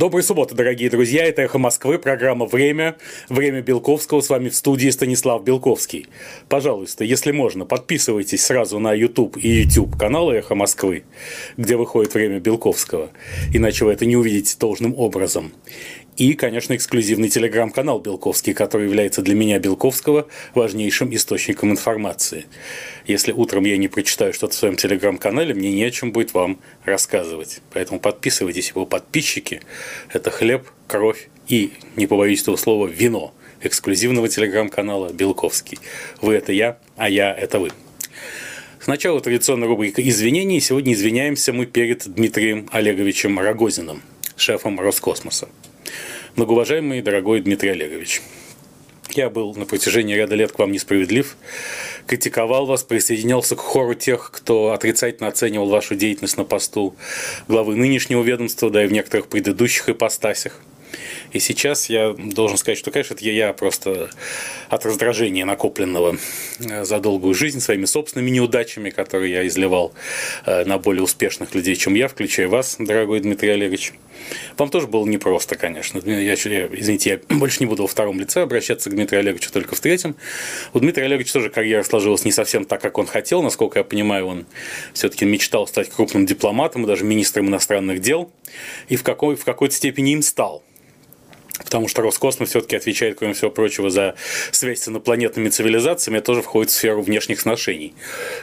Доброй субботы, дорогие друзья. Это «Эхо Москвы», программа «Время». Время Белковского. С вами в студии Станислав Белковский. Пожалуйста, если можно, подписывайтесь сразу на YouTube и YouTube каналы «Эхо Москвы», где выходит «Время Белковского». Иначе вы это не увидите должным образом. И, конечно, эксклюзивный телеграм-канал «Белковский», который является для меня, Белковского, важнейшим источником информации. Если утром я не прочитаю что-то в своем телеграм-канале, мне не о чем будет вам рассказывать. Поэтому подписывайтесь, его подписчики. Это хлеб, кровь и, не побоюсь этого слова, вино эксклюзивного телеграм-канала «Белковский». Вы – это я, а я – это вы. Сначала традиционная рубрика «Извинений». Сегодня извиняемся мы перед Дмитрием Олеговичем Рогозиным, шефом Роскосмоса. Многоуважаемый дорогой Дмитрий Олегович, я был на протяжении ряда лет к вам несправедлив, критиковал вас, присоединялся к хору тех, кто отрицательно оценивал вашу деятельность на посту главы нынешнего ведомства, да и в некоторых предыдущих ипостасях. И сейчас я должен сказать, что, конечно, это я просто от раздражения накопленного э, за долгую жизнь своими собственными неудачами, которые я изливал э, на более успешных людей, чем я, включая вас, дорогой Дмитрий Олегович. Вам тоже было непросто, конечно. Я, я, извините, я больше не буду во втором лице обращаться к Дмитрию Олеговичу, только в третьем. У Дмитрия Олеговича тоже карьера сложилась не совсем так, как он хотел. Насколько я понимаю, он все-таки мечтал стать крупным дипломатом, даже министром иностранных дел. И в, какой, в какой-то степени им стал. Потому что Роскосмос все-таки отвечает, кроме всего прочего, за связь с инопланетными цивилизациями, это тоже входит в сферу внешних сношений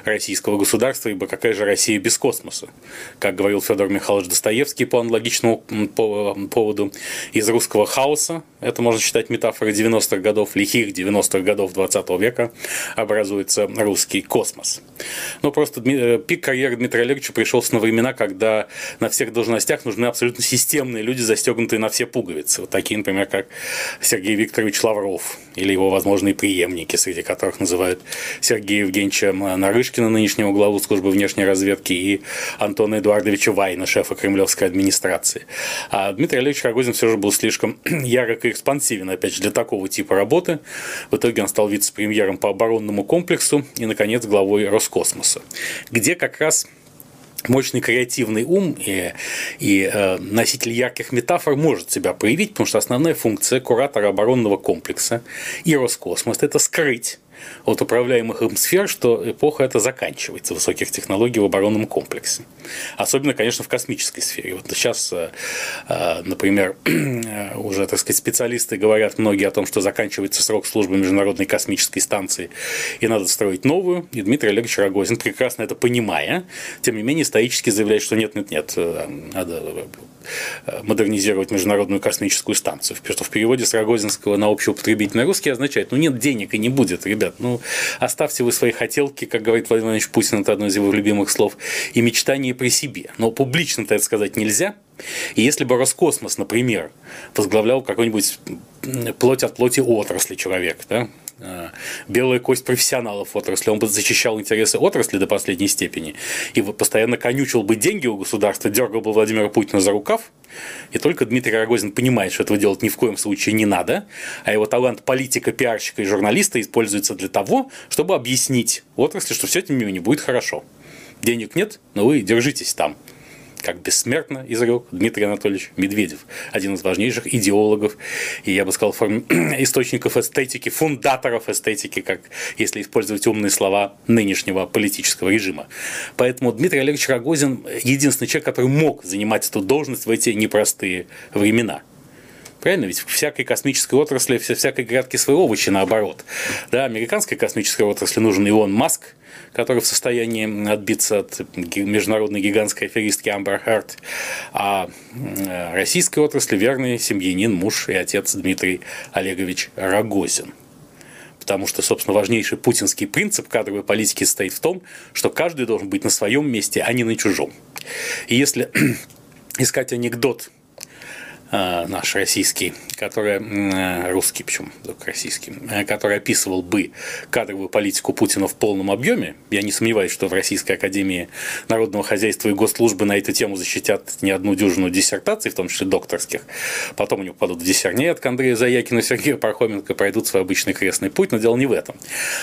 российского государства, ибо какая же Россия без космоса? Как говорил Федор Михайлович Достоевский по аналогичному поводу, из русского хаоса, это можно считать метафорой 90-х годов, лихих 90-х годов 20 века, образуется русский космос. Но просто э, пик карьеры Дмитрия Олеговича пришелся на времена, когда на всех должностях нужны абсолютно системные люди, застегнутые на все пуговицы. Вот такие, например, как Сергей Викторович Лавров или его возможные преемники, среди которых называют Сергея Евгеньевича Нарышкина, нынешнего главу службы внешней разведки, и Антона Эдуардовича Вайна, шефа кремлевской администрации. А Дмитрий Олегович Рогозин все же был слишком ярок и экспансивен, опять же, для такого типа работы. В итоге он стал вице-премьером по оборонному комплексу и, наконец, главой Роскосмоса, где как раз мощный креативный ум и, и э, носитель ярких метафор может себя проявить, потому что основная функция куратора оборонного комплекса и Роскосмос – это скрыть от управляемых им сфер, что эпоха эта заканчивается высоких технологий в оборонном комплексе. Особенно, конечно, в космической сфере. Вот сейчас, э, э, например, уже, так сказать, специалисты говорят многие о том, что заканчивается срок службы Международной космической станции и надо строить новую. И Дмитрий Олегович Рогозин, прекрасно это понимая, тем не менее, стоически заявляет, что нет-нет-нет, э, надо модернизировать Международную космическую станцию. Что в переводе с Рогозинского на общеупотребительный русский означает, ну нет денег и не будет, ребят ну, оставьте вы свои хотелки, как говорит Владимир Владимирович Путин, это одно из его любимых слов, и мечтания при себе. Но публично-то это сказать нельзя. И если бы Роскосмос, например, возглавлял какой-нибудь плоть от плоти отрасли человек, да, Э, белая кость профессионалов отрасли, он бы защищал интересы отрасли до последней степени. И постоянно конючил бы деньги у государства, дергал бы Владимира Путина за рукав, и только Дмитрий Рогозин понимает, что этого делать ни в коем случае не надо, а его талант политика, пиарщика и журналиста используется для того, чтобы объяснить отрасли, что все это не будет хорошо. Денег нет, но вы держитесь там как бессмертно изрек Дмитрий Анатольевич Медведев, один из важнейших идеологов и, я бы сказал, форм... источников эстетики, фундаторов эстетики, как если использовать умные слова нынешнего политического режима. Поэтому Дмитрий Олегович Рогозин – единственный человек, который мог занимать эту должность в эти непростые времена. Правильно? Ведь в всякой космической отрасли, всякой грядке свои овощи наоборот. Да, американской космической отрасли нужен Илон Маск, который в состоянии отбиться от международной гигантской аферистки Амбер Харт, а российской отрасли верный семьянин, муж и отец Дмитрий Олегович Рогозин. Потому что, собственно, важнейший путинский принцип кадровой политики состоит в том, что каждый должен быть на своем месте, а не на чужом. И если искать анекдот наш российский, который э, русский, почему только российский, э, который описывал бы кадровую политику Путина в полном объеме. Я не сомневаюсь, что в Российской Академии Народного Хозяйства и Госслужбы на эту тему защитят не одну дюжину диссертаций, в том числе докторских. Потом у него падут в диссернет к Заякину и Сергею Пархоменко, пройдут свой обычный крестный путь, но дело не в этом,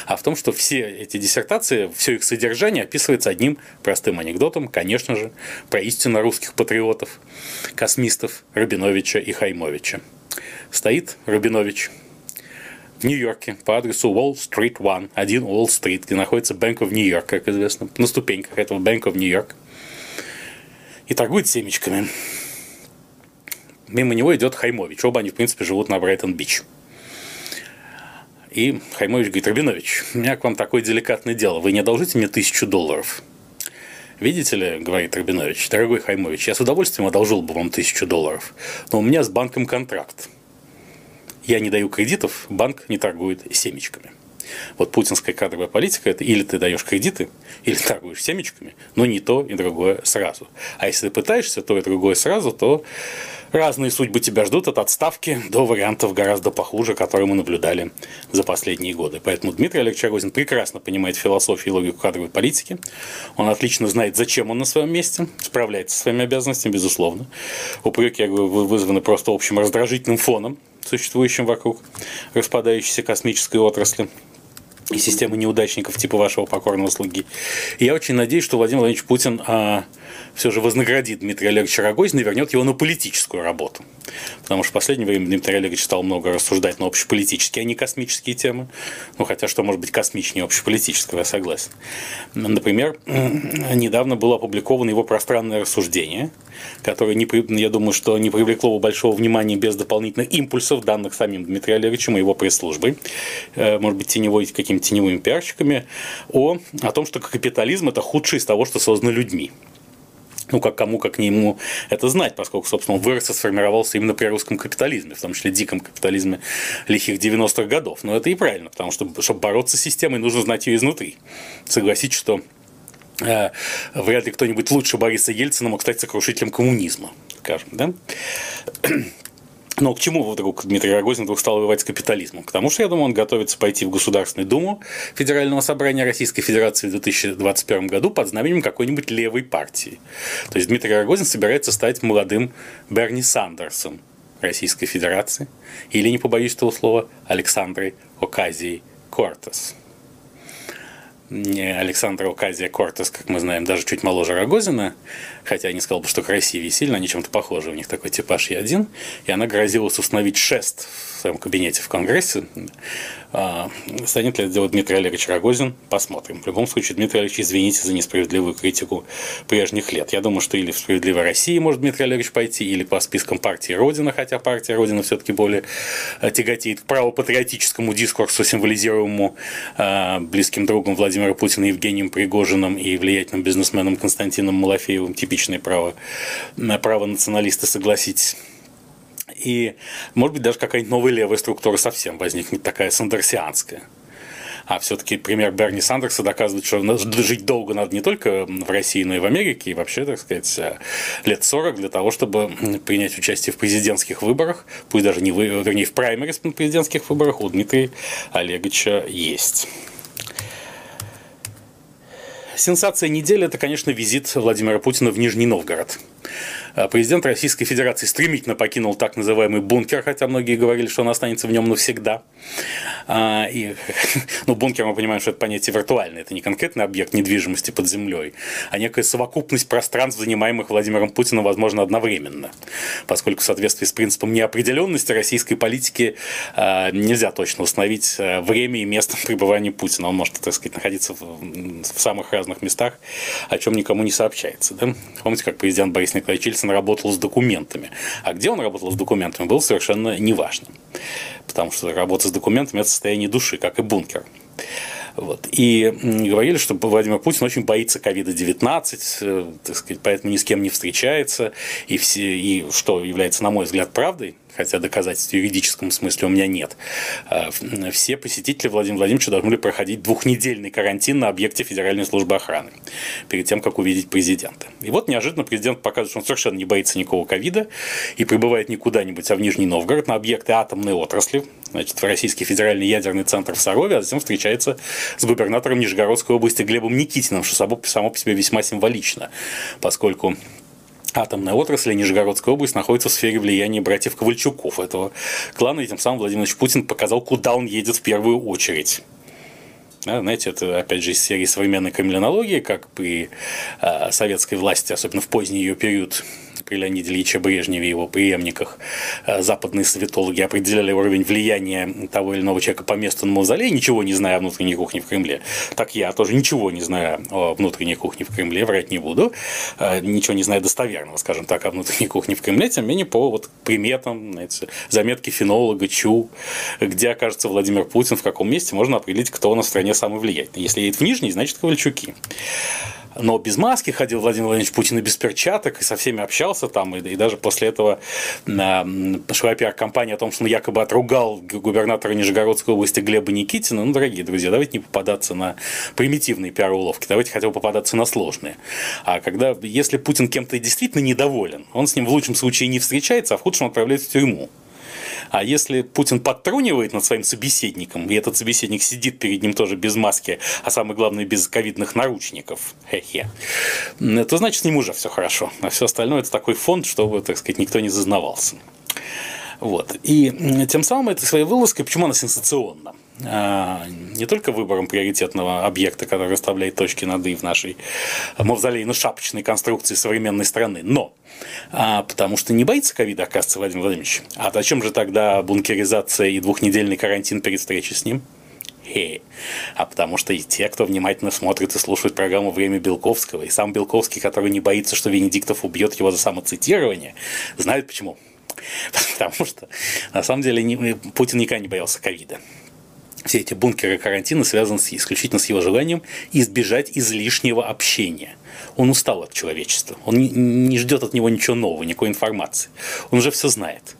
а в том, что все эти диссертации, все их содержание описывается одним простым анекдотом, конечно же, про истинно русских патриотов, космистов, Рабиновича Рубиновича и Хаймовича. Стоит Рубинович в Нью-Йорке по адресу Wall Street One, один Wall Street, где находится Bank of New York, как известно, на ступеньках этого Bank of New York, и торгует семечками. Мимо него идет Хаймович. Оба они, в принципе, живут на Брайтон-Бич. И Хаймович говорит, Рабинович, у меня к вам такое деликатное дело. Вы не одолжите мне тысячу долларов? Видите ли, говорит Рабинович, дорогой Хаймович, я с удовольствием одолжил бы вам тысячу долларов, но у меня с банком контракт. Я не даю кредитов, банк не торгует семечками. Вот путинская кадровая политика – это или ты даешь кредиты, или торгуешь семечками, но не то и другое сразу. А если ты пытаешься то и другое сразу, то разные судьбы тебя ждут от отставки до вариантов гораздо похуже, которые мы наблюдали за последние годы. Поэтому Дмитрий Олегович Рогозин прекрасно понимает философию и логику кадровой политики. Он отлично знает, зачем он на своем месте, справляется со своими обязанностями, безусловно. Упреки, я говорю, вызваны просто общим раздражительным фоном, существующим вокруг распадающейся космической отрасли и системы неудачников типа вашего покорного слуги. И я очень надеюсь, что Владимир Владимирович Путин а, все же вознаградит Дмитрия Олеговича Рогозина и вернет его на политическую работу. Потому что в последнее время Дмитрий Олегович стал много рассуждать на общеполитические, а не космические темы. Ну, хотя что может быть космичнее общеполитического, я согласен. Например, недавно было опубликовано его пространное рассуждение, которое, не, я думаю, что не привлекло бы большого внимания без дополнительных импульсов, данных самим Дмитрием Олеговичем и его пресс-службой, э, может быть, теневой, какими-то теневыми пиарщиками, о, о том, что капитализм – это худшее из того, что создано людьми ну, как кому, как не ему это знать, поскольку, собственно, он вырос и сформировался именно при русском капитализме, в том числе диком капитализме лихих 90-х годов. Но это и правильно, потому что, чтобы бороться с системой, нужно знать ее изнутри. Согласитесь, что э, вряд ли кто-нибудь лучше Бориса Ельцина мог стать сокрушителем коммунизма, скажем, да? Но к чему вдруг Дмитрий Рогозин вдруг стал воевать с капитализмом? К тому, что, я думаю, он готовится пойти в Государственную Думу Федерального собрания Российской Федерации в 2021 году под знаменем какой-нибудь левой партии. То есть Дмитрий Рогозин собирается стать молодым Берни Сандерсом Российской Федерации или, не побоюсь этого слова, Александрой Оказией Кортес. Александра Оказия Кортес, как мы знаем, даже чуть моложе Рогозина, хотя я не сказал бы, что красивее сильно, они чем-то похожи, у них такой типаж и один, и она грозилась установить шест своем кабинете в Конгрессе. А, станет ли это делать Дмитрий Олегович Рогозин? Посмотрим. В любом случае, Дмитрий Олегович, извините за несправедливую критику прежних лет. Я думаю, что или в «Справедливой России» может Дмитрий Олегович пойти, или по спискам партии Родина, хотя партия Родина все-таки более э, тяготеет к правопатриотическому дискурсу, символизируемому э, близким другом Владимира Путина Евгением Пригожиным и влиятельным бизнесменом Константином Малафеевым, типичное право, право националиста, согласитесь и, может быть, даже какая-нибудь новая левая структура совсем возникнет, такая сандерсианская. А все-таки пример Берни Сандерса доказывает, что жить долго надо не только в России, но и в Америке, и вообще, так сказать, э, лет 40 для того, чтобы принять участие в президентских выборах, пусть даже не вы, вернее, в праймерис президентских выборах у Дмитрия Олеговича есть. Сенсация недели – это, конечно, визит Владимира Путина в Нижний Новгород. А президент Российской Федерации стремительно покинул так называемый бункер, хотя многие говорили, что он останется в нем навсегда. А, и, ну, бункер, мы понимаем, что это понятие виртуальное, это не конкретный объект недвижимости под землей, а некая совокупность пространств, занимаемых Владимиром Путиным, возможно, одновременно. Поскольку в соответствии с принципом неопределенности российской политики а, нельзя точно установить время и место пребывания Путина. Он может, так сказать, находиться в, в самых разных местах, о чем никому не сообщается. Да? Помните, как президент Борис Николаевич Ельцин Ельцин работал с документами. А где он работал с документами, было совершенно неважно. Потому что работа с документами – это состояние души, как и бункер. Вот. И говорили, что Владимир Путин очень боится ковида-19, э, поэтому ни с кем не встречается. И, все, и что является, на мой взгляд, правдой, хотя доказательств в юридическом смысле у меня нет. А, все посетители Владимира Владимировича должны были проходить двухнедельный карантин на объекте Федеральной службы охраны перед тем, как увидеть президента. И вот неожиданно президент показывает, что он совершенно не боится никакого ковида и прибывает не куда-нибудь, а в Нижний Новгород на объекты атомной отрасли, значит, в Российский федеральный ядерный центр в Сарове, а затем встречается с губернатором Нижегородской области Глебом Никитиным, что само по себе весьма символично, поскольку атомная отрасль и Нижегородская область находится в сфере влияния братьев Ковальчуков этого клана, и тем самым Владимир Владимирович Путин показал, куда он едет в первую очередь. Да, знаете, это опять же из серии современной криминологии, как при э, советской власти, особенно в поздний ее период, при Леониде Ильиче Брежневе и его преемниках э, западные советологи определяли уровень влияния того или иного человека по месту на мавзолее, ничего не зная о внутренней кухне в Кремле. Так я тоже ничего не знаю о внутренней кухне в Кремле, врать не буду. Э, ничего не знаю достоверного, скажем так, о внутренней кухне в Кремле, тем не менее по вот приметам, знаете, заметки фенолога, ЧУ, где окажется Владимир Путин, в каком месте, можно определить, кто на стране самый влиятельный. Если едет в Нижний, значит Ковальчуки но без маски ходил Владимир Владимирович Путин и без перчаток, и со всеми общался там, и, и даже после этого э, шла пиар-компания о том, что он якобы отругал губернатора Нижегородской области Глеба Никитина. Ну, дорогие друзья, давайте не попадаться на примитивные пиар-уловки, давайте хотя бы попадаться на сложные. А когда, если Путин кем-то действительно недоволен, он с ним в лучшем случае не встречается, а в худшем отправляет в тюрьму. А если Путин подтрунивает над своим собеседником, и этот собеседник сидит перед ним тоже без маски, а самое главное, без ковидных наручников, хе-хе, то значит с ним уже все хорошо. А все остальное это такой фонд, чтобы, так сказать, никто не зазнавался. Вот. И тем самым этой своей вылазкой, почему она сенсационна? А, не только выбором приоритетного объекта, который расставляет точки над «и» в нашей мавзолейно-шапочной конструкции современной страны, но а, потому что не боится ковида, оказывается, Владимир Владимирович. А зачем же тогда бункеризация и двухнедельный карантин перед встречей с ним? Хе. А потому что и те, кто внимательно смотрит и слушает программу «Время Белковского», и сам Белковский, который не боится, что Венедиктов убьет его за самоцитирование, знают почему. Потому что, на самом деле, Путин никогда не боялся ковида все эти бункеры карантина связаны с, исключительно с его желанием избежать излишнего общения. Он устал от человечества. Он не, не ждет от него ничего нового, никакой информации. Он уже все знает.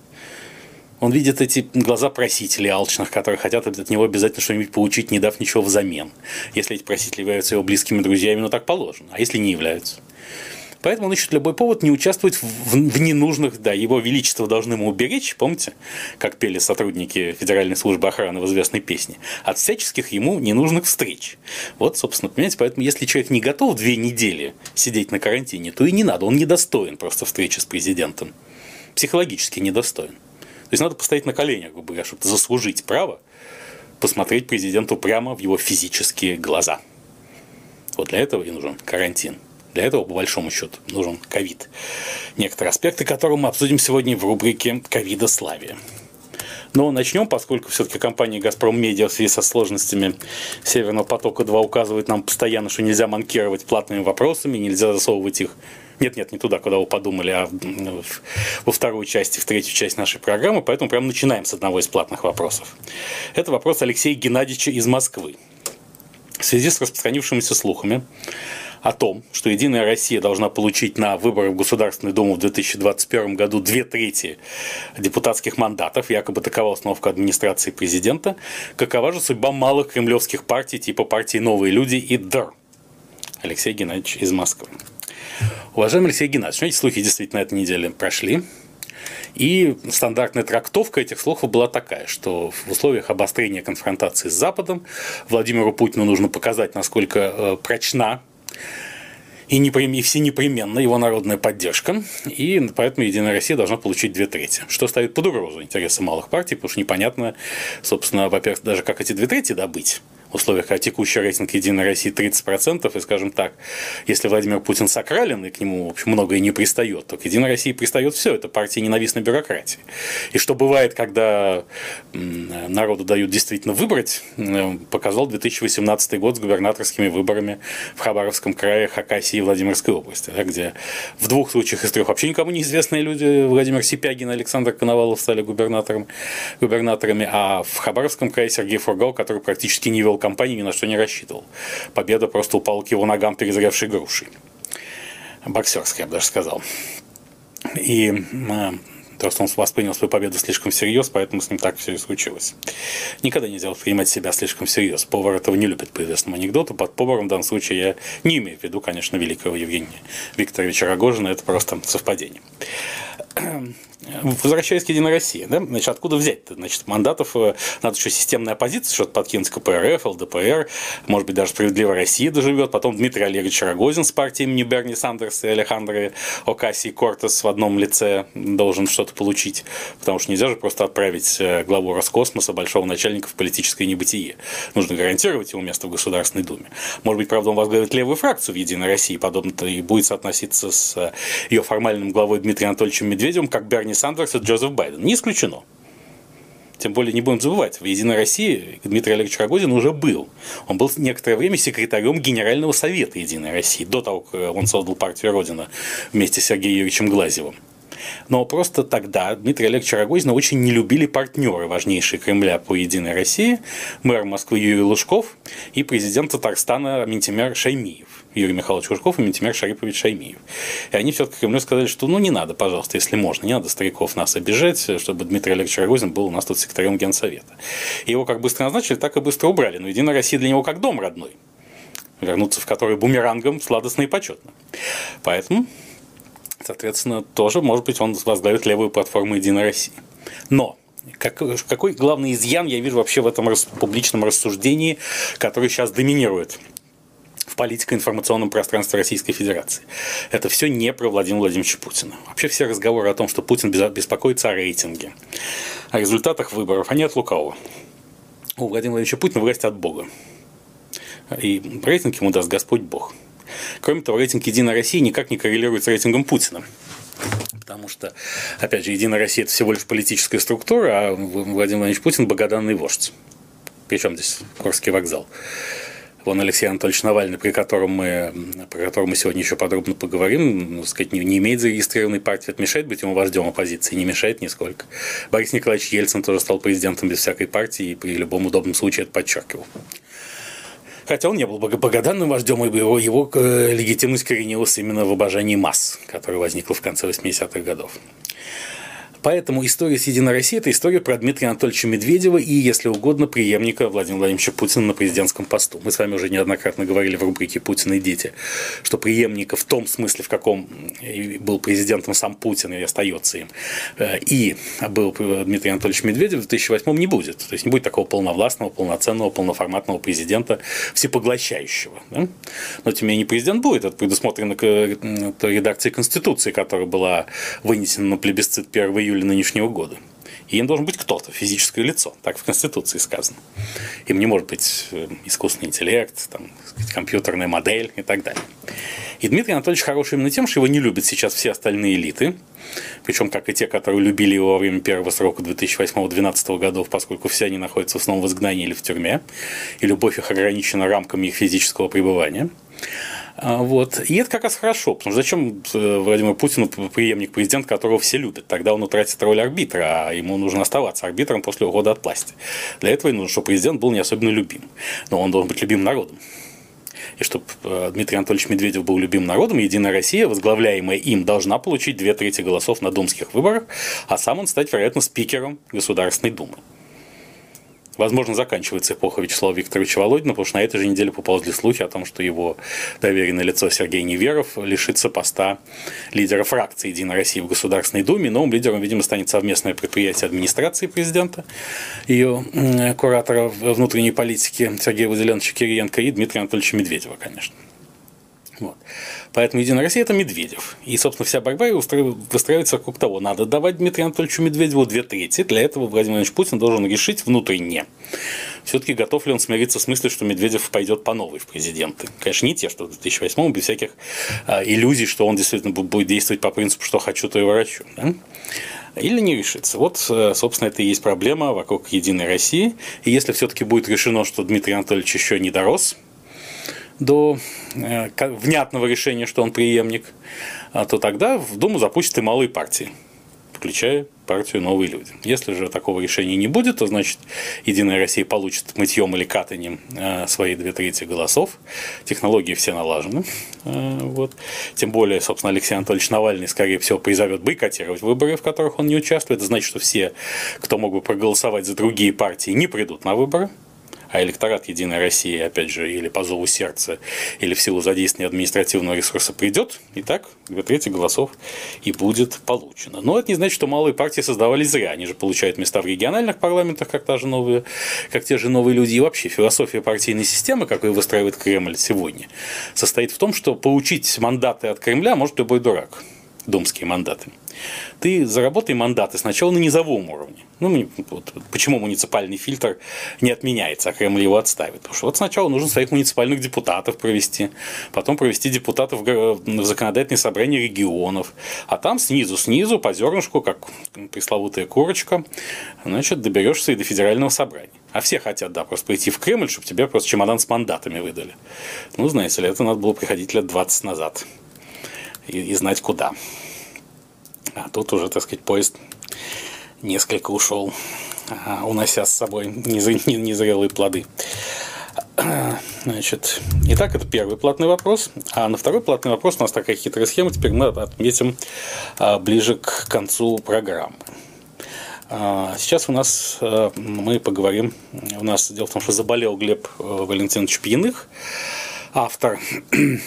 Он видит эти глаза просителей алчных, которые хотят от него обязательно что-нибудь получить, не дав ничего взамен. Если эти просители являются его близкими друзьями, ну так положено. А если не являются? Поэтому он ищет любой повод не участвовать в, в ненужных, да, его величество должны ему уберечь, помните, как пели сотрудники Федеральной службы охраны в известной песне, от всяческих ему ненужных встреч. Вот, собственно, понимаете, поэтому если человек не готов две недели сидеть на карантине, то и не надо, он недостоин просто встречи с президентом. Психологически недостоин. То есть надо постоять на коленях, грубо говоря, чтобы заслужить право посмотреть президенту прямо в его физические глаза. Вот для этого и нужен карантин. Для этого, по большому счету, нужен ковид. Некоторые аспекты, которые мы обсудим сегодня в рубрике «Ковида славия». Но начнем, поскольку все-таки компания «Газпром Медиа» в связи со сложностями «Северного потока-2» указывает нам постоянно, что нельзя манкировать платными вопросами, нельзя засовывать их нет-нет, не туда, куда вы подумали, а во второй части, в третью часть нашей программы, поэтому прямо начинаем с одного из платных вопросов. Это вопрос Алексея Геннадьевича из Москвы. В связи с распространившимися слухами о том, что «Единая Россия» должна получить на выборы в Государственную Думу в 2021 году две трети депутатских мандатов, якобы такова установка администрации президента, какова же судьба малых кремлевских партий типа партии «Новые люди» и ДР? Алексей Геннадьевич из Москвы. Уважаемый Алексей Геннадьевич, эти слухи действительно этой неделе прошли. И стандартная трактовка этих слухов была такая, что в условиях обострения конфронтации с Западом Владимиру Путину нужно показать, насколько э, прочна и, непрем... и все непременно его народная поддержка, и поэтому Единая Россия должна получить две трети, что ставит под угрозу интересы малых партий, потому что непонятно, собственно, во-первых, даже как эти две трети добыть, условиях, когда текущий рейтинг Единой России 30%, и, скажем так, если Владимир Путин сакрален, и к нему, в общем, многое не пристает, то к Единой России пристает все, это партия ненавистной бюрократии. И что бывает, когда народу дают действительно выбрать, показал 2018 год с губернаторскими выборами в Хабаровском крае, Хакасии и Владимирской области, да, где в двух случаях из трех вообще никому неизвестные люди, Владимир Сипягин и Александр Коновалов стали губернатором, губернаторами, а в Хабаровском крае Сергей Фургал, который практически не вел компании ни на что не рассчитывал. Победа просто упала к его ногам перезревшей грушей. Боксерская, я бы даже сказал. И Просто он воспринял свою победу слишком всерьез, поэтому с ним так все и случилось. Никогда нельзя воспринимать себя слишком всерьез. Повар этого не любит по известному анекдоту. Под поваром в данном случае я не имею в виду, конечно, великого Евгения Викторовича Рогожина. Это просто совпадение. Возвращаясь к Единой России, да, значит, откуда взять-то? Значит, мандатов э, надо еще системная оппозиция, что-то подкинуть КПРФ, ЛДПР, может быть, даже Справедливая Россия доживет, потом Дмитрий Олегович Рогозин с партией имени Берни Сандерса и Алехандры Окаси Кортес в одном лице должен что-то получить, потому что нельзя же просто отправить э, главу Роскосмоса, большого начальника в политическое небытие. Нужно гарантировать ему место в Государственной Думе. Может быть, правда, он возглавит левую фракцию в Единой России, подобно-то и будет соотноситься с э, ее формальным главой Дмитрием Анатольевичем Медведевым, как Берни Сандерс и Джозеф Байден. Не исключено. Тем более не будем забывать, в «Единой России» Дмитрий Олегович Рогозин уже был. Он был некоторое время секретарем Генерального совета «Единой России», до того, как он создал партию «Родина» вместе с Сергеем Юрьевичем Глазевым. Но просто тогда Дмитрия Олеговича Рогозина очень не любили партнеры, важнейшие Кремля по «Единой России», мэр Москвы Юрий Лужков и президент Татарстана Ментимер Шаймиев. Юрий Михайлович Лужков и Ментимер Шарипович Шаймиев. И они все-таки Кремлю сказали, что ну не надо, пожалуйста, если можно, не надо стариков нас обижать, чтобы Дмитрий Олегович Рогозин был у нас тут секретарем Генсовета. И его как быстро назначили, так и быстро убрали. Но «Единая Россия» для него как дом родной вернуться в который бумерангом сладостно и почетно. Поэтому Соответственно, тоже, может быть, он возглавит левую платформу «Единой России». Но как, какой главный изъян я вижу вообще в этом публичном рассуждении, который сейчас доминирует в политико-информационном пространстве Российской Федерации. Это все не про Владимира Владимировича Путина. Вообще все разговоры о том, что Путин беспокоится о рейтинге, о результатах выборов, они от лукавого. У Владимира Владимировича Путина власть от Бога. И рейтинг ему даст Господь Бог. Кроме того, рейтинг «Единой России» никак не коррелирует с рейтингом Путина. Потому что, опять же, Единая Россия – это всего лишь политическая структура, а Владимир Владимирович Путин – богоданный вождь. Причем здесь Курский вокзал. Вон Алексей Анатольевич Навальный, при котором мы, про которого мы сегодня еще подробно поговорим, ну, сказать, не, не имеет зарегистрированной партии, это мешает быть ему вождем оппозиции, не мешает нисколько. Борис Николаевич Ельцин тоже стал президентом без всякой партии и при любом удобном случае это подчеркивал. Хотя он не был богоданным вождем, и его, его э, легитимность коренилась именно в обожании масс, которое возникло в конце 80-х годов. Поэтому история с «Единой Россией» – это история про Дмитрия Анатольевича Медведева и, если угодно, преемника Владимира Владимировича Путина на президентском посту. Мы с вами уже неоднократно говорили в рубрике «Путин и дети», что преемника в том смысле, в каком был президентом сам Путин и остается им, э, и был Дмитрий Анатольевич Медведев в 2008 не будет. То есть не будет такого полновластного, полноценного, полноформатного президента, всепоглощающего. Да? Но, тем не менее, президент будет. Это предусмотрено редакцией Конституции, которая была вынесена на плебисцит 1 июля июля нынешнего года. И им должен быть кто-то, физическое лицо. Так в Конституции сказано. Им не может быть э, искусственный интеллект, там, компьютерная модель и так далее. И Дмитрий Анатольевич хороший именно тем, что его не любят сейчас все остальные элиты, причем как и те, которые любили его во время первого срока 2008-2012 годов, поскольку все они находятся в основном в изгнании или в тюрьме, и любовь их ограничена рамками их физического пребывания. А, вот. И это как раз хорошо, потому что зачем э, Владимиру Путину преемник президента, которого все любят? Тогда он утратит роль арбитра, а ему нужно оставаться арбитром после ухода от власти. Для этого и нужно, чтобы президент был не особенно любим. Но он должен быть любим народом. И чтобы э, Дмитрий Анатольевич Медведев был любим народом, Единая Россия, возглавляемая им, должна получить две трети голосов на думских выборах, а сам он стать, вероятно, спикером Государственной Думы. Возможно, заканчивается эпоха Вячеслава Викторовича Володина, потому что на этой же неделе поползли слухи о том, что его доверенное лицо Сергей Неверов лишится поста лидера фракции «Единая Россия» в Государственной Думе. Новым лидером, видимо, станет совместное предприятие администрации президента, ее куратора внутренней политики Сергея Владимировича Кириенко и Дмитрия Анатольевича Медведева, конечно. Вот. Поэтому «Единая Россия» – это Медведев. И, собственно, вся борьба выстраивается вокруг того, надо давать Дмитрию Анатольевичу Медведеву две трети. Для этого Владимир Владимирович Путин должен решить внутренне. Все-таки готов ли он смириться с мыслью, что Медведев пойдет по новой в президенты? Конечно, не те, что в 2008 без всяких а, иллюзий, что он действительно будет действовать по принципу, что хочу, то и ворочу. Да? или не решится. Вот, э, собственно, это и есть проблема вокруг Единой России. И если все-таки будет решено, что Дмитрий Анатольевич еще не дорос, до э, внятного решения, что он преемник, а, то тогда в Думу запустят и малые партии, включая партию «Новые люди». Если же такого решения не будет, то значит «Единая Россия» получит мытьем или катанием э, свои две трети голосов. Технологии все налажены. Э, вот. Тем более, собственно, Алексей Анатольевич Навальный, скорее всего, призовет бойкотировать выборы, в которых он не участвует. Это значит, что все, кто мог бы проголосовать за другие партии, не придут на выборы а электорат Единой России, опять же, или по зову сердца, или в силу задействования административного ресурса придет, и так две трети голосов и будет получено. Но это не значит, что малые партии создавались зря. Они же получают места в региональных парламентах, как, та же новые, как те же новые люди. И вообще философия партийной системы, как ее выстраивает Кремль сегодня, состоит в том, что получить мандаты от Кремля может любой дурак думские мандаты. Ты заработай мандаты сначала на низовом уровне. Ну, вот, почему муниципальный фильтр не отменяется, а Кремль его отставит? Потому что вот сначала нужно своих муниципальных депутатов провести, потом провести депутатов в законодательное собрание регионов, а там снизу, снизу, по зернышку, как пресловутая курочка, значит, доберешься и до федерального собрания. А все хотят, да, просто прийти в Кремль, чтобы тебе просто чемодан с мандатами выдали. Ну, знаете ли, это надо было приходить лет 20 назад и, и знать куда. А тут уже, так сказать, поезд несколько ушел, а, унося с собой незрелые плоды. Значит, итак, это первый платный вопрос. А на второй платный вопрос у нас такая хитрая схема. Теперь мы отметим а, ближе к концу программы. А, сейчас у нас мы поговорим. У нас дело в том, что заболел Глеб э, Валентинович Пьяных, автор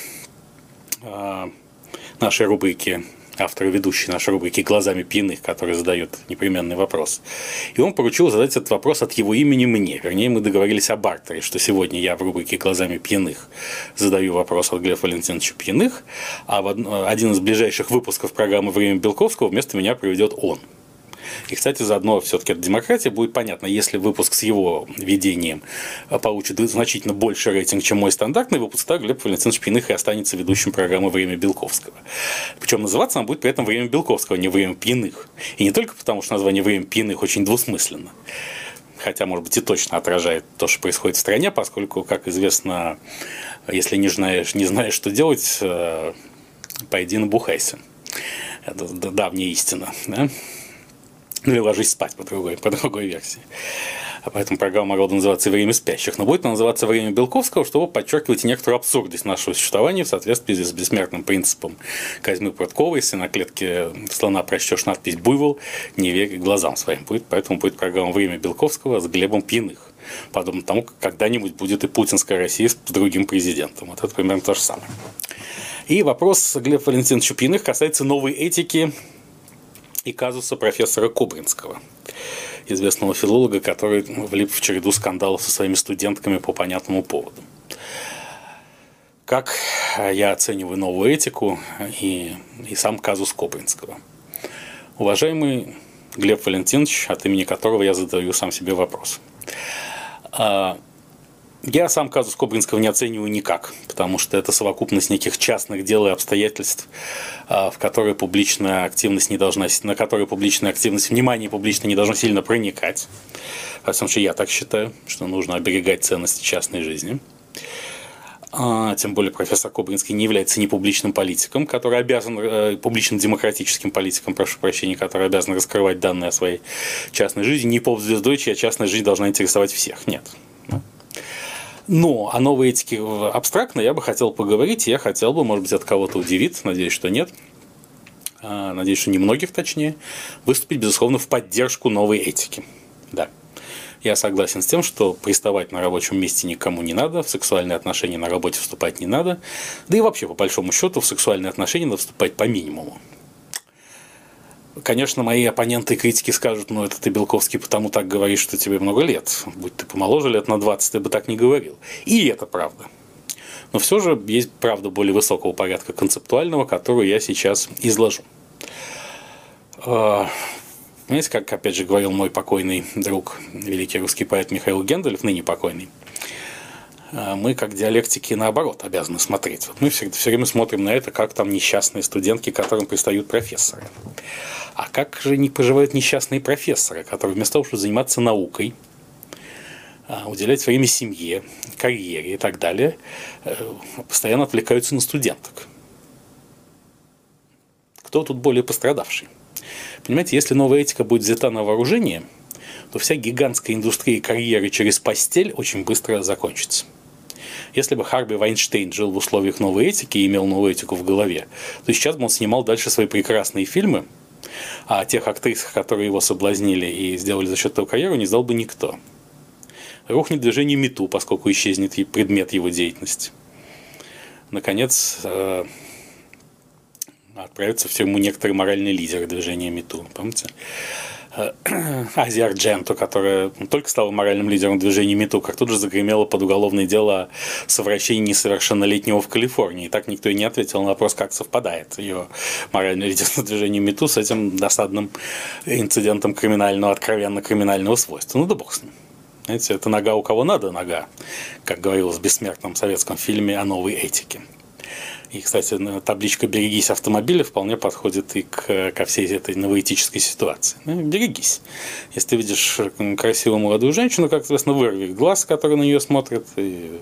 нашей рубрики автор и ведущий нашей рубрики «Глазами пьяных», который задает непременный вопрос. И он поручил задать этот вопрос от его имени мне. Вернее, мы договорились о бартере, что сегодня я в рубрике «Глазами пьяных» задаю вопрос от Глеба Валентиновича Пьяных, а в один из ближайших выпусков программы «Время Белковского» вместо меня проведет он – и, кстати, заодно все-таки от демократии будет понятно, если выпуск с его ведением получит значительно больше рейтинг, чем мой стандартный выпуск, так Глеб Валентинович Пьяных и останется ведущим программы «Время Белковского». Причем называться она будет при этом «Время Белковского», а не «Время Пьяных». И не только потому, что название «Время Пьяных» очень двусмысленно, хотя, может быть, и точно отражает то, что происходит в стране, поскольку, как известно, если не знаешь, не знаешь, что делать, э, пойди набухайся. Это давняя истина. Да? Ну или ложись спать по другой, по другой версии. А поэтому программа могла бы называться «Время спящих», но будет она называться «Время Белковского», чтобы подчеркивать некоторую абсурдность нашего существования в соответствии с бессмертным принципом Казьмы Прудковой. Если на клетке слона прочтешь надпись «Буйвол», не верь глазам своим. Будет, поэтому будет программа «Время Белковского» с Глебом Пьяных. Подобно тому, как когда-нибудь будет и путинская Россия с другим президентом. Вот это примерно то же самое. И вопрос Глеба Валентиновича Пьяных касается новой этики и казуса профессора Кубринского, известного филолога, который влип в череду скандалов со своими студентками по понятному поводу. Как я оцениваю новую этику и, и сам казус Кобринского? Уважаемый Глеб Валентинович, от имени которого я задаю сам себе вопрос. А, я сам казус Кобринского не оцениваю никак, потому что это совокупность неких частных дел и обстоятельств, а, в которые публичная активность не должна, на которые публичная активность, внимание публично не должно сильно проникать. Во всяком случае, я так считаю, что нужно оберегать ценности частной жизни. А, тем более профессор Кобринский не является не публичным политиком, который обязан, э, публичным демократическим политиком, прошу прощения, который обязан раскрывать данные о своей частной жизни, не поп-звездой, чья частная жизнь должна интересовать всех. Нет. Но о новой этике абстрактно я бы хотел поговорить, я хотел бы, может быть, от кого-то удивить, надеюсь, что нет, а, надеюсь, что немногих точнее, выступить, безусловно, в поддержку новой этики. Да. Я согласен с тем, что приставать на рабочем месте никому не надо, в сексуальные отношения на работе вступать не надо, да и вообще, по большому счету, в сексуальные отношения надо вступать по минимуму. Конечно, мои оппоненты и критики скажут, ну это ты, Белковский, потому так говоришь, что тебе много лет. Будь ты помоложе лет на 20, ты бы так не говорил. И это правда. Но все же есть правда более высокого порядка концептуального, которую я сейчас изложу. А, знаете, как, опять же, говорил мой покойный друг, великий русский поэт Михаил Гендальф, ныне покойный, мы, как диалектики, наоборот, обязаны смотреть. Вот мы все, все время смотрим на это, как там несчастные студентки, которым пристают профессоры. А как же не поживают несчастные профессоры, которые вместо того, чтобы заниматься наукой, а, уделять время семье, карьере и так далее, э, постоянно отвлекаются на студенток. Кто тут более пострадавший? Понимаете, если новая этика будет взята на вооружение, то вся гигантская индустрия карьеры через постель очень быстро закончится. Если бы Харби Вайнштейн жил в условиях новой этики и имел новую этику в голове, то сейчас бы он снимал дальше свои прекрасные фильмы, а тех актрис, которые его соблазнили и сделали за счет этого карьеру, не знал бы никто. Рухнет движение МИТУ, поскольку исчезнет предмет его деятельности. Наконец, э, отправятся в тюрьму некоторые моральные лидеры движения МИТУ. Помните? Э, Ази Ардженто, которая только стала моральным лидером движения МИТУ, как тут же загремела под уголовное дело о совращении несовершеннолетнего в Калифорнии. И так никто и не ответил на вопрос, как совпадает ее моральное лидерство движения МИТУ с этим досадным инцидентом криминального, откровенно криминального свойства. Ну да бог с ним. Знаете, это нога у кого надо нога, как говорилось в бессмертном советском фильме о новой этике. И, кстати, табличка «Берегись автомобиля» вполне подходит и к, ко всей этой новоэтической ситуации. Ну, берегись. Если ты видишь красивую молодую женщину, как, соответственно, вырви глаз, который на нее смотрит, и,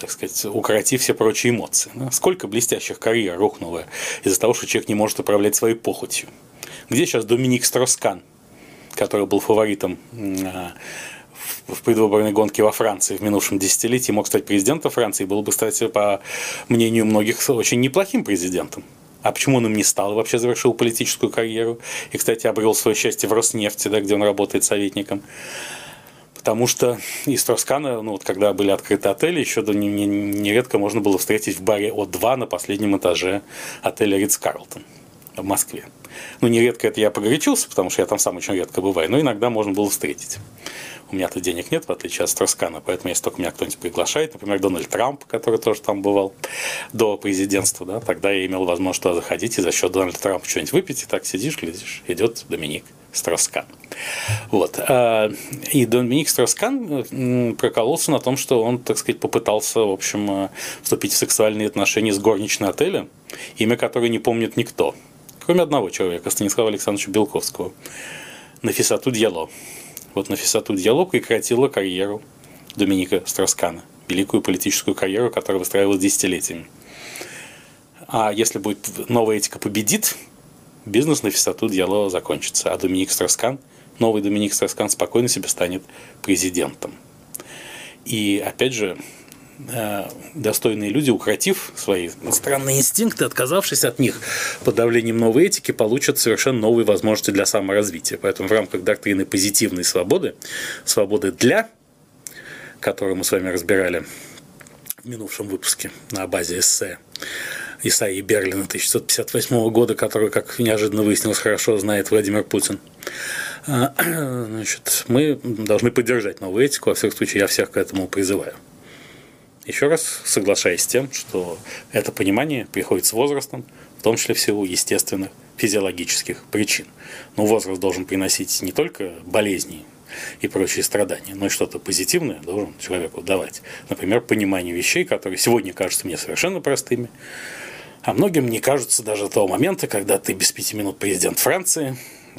так сказать, укороти все прочие эмоции. Ну, сколько блестящих карьер рухнуло из-за того, что человек не может управлять своей похотью. Где сейчас Доминик Строскан, который был фаворитом а, в предвыборной гонке во Франции в минувшем десятилетии мог стать президентом Франции, был бы, кстати, по мнению многих, очень неплохим президентом. А почему он им не стал? Вообще завершил политическую карьеру. И, кстати, обрел свое счастье в Роснефти, да, где он работает советником. Потому что из Троскана, ну вот когда были открыты отели, еще нередко можно было встретить в баре О2 на последнем этаже отеля Ридс Карлтон в Москве. Ну, нередко это я погорячился, потому что я там сам очень редко бываю, но иногда можно было встретить. У меня-то денег нет, в отличие от Строскана, поэтому если только меня кто-нибудь приглашает, например, Дональд Трамп, который тоже там бывал до президентства, да, тогда я имел возможность туда заходить и за счет Дональда Трампа что-нибудь выпить, и так сидишь, глядишь, идет Доминик Строскан. Вот. А, и Доминик Строскан прокололся на том, что он, так сказать, попытался, в общем, э, вступить в сексуальные отношения с горничной отеля, имя которой не помнит никто, кроме одного человека, Станислава Александровича Белковского, Нафисату Дьяло. Вот Нафисату Дьяло прекратила карьеру Доминика Строскана, великую политическую карьеру, которая выстраивалась десятилетиями. А если будет новая этика победит, бизнес Нафисату Дьяло закончится, а Доминик Строскан, новый Доминик Строскан спокойно себе станет президентом. И опять же, достойные люди, укротив свои странные инстинкты, отказавшись от них под давлением новой этики, получат совершенно новые возможности для саморазвития. Поэтому в рамках доктрины позитивной свободы, свободы для, которую мы с вами разбирали в минувшем выпуске на базе эссе Исаии Берлина 1958 года, который, как неожиданно выяснилось, хорошо знает Владимир Путин. А, значит, мы должны поддержать новую этику, во всяком случае, я всех к этому призываю. Еще раз соглашаясь с тем, что это понимание приходит с возрастом, в том числе в силу естественных физиологических причин. Но возраст должен приносить не только болезни и прочие страдания, но и что-то позитивное должен человеку давать. Например, понимание вещей, которые сегодня кажутся мне совершенно простыми, а многим не кажутся даже того момента, когда ты без пяти минут президент Франции,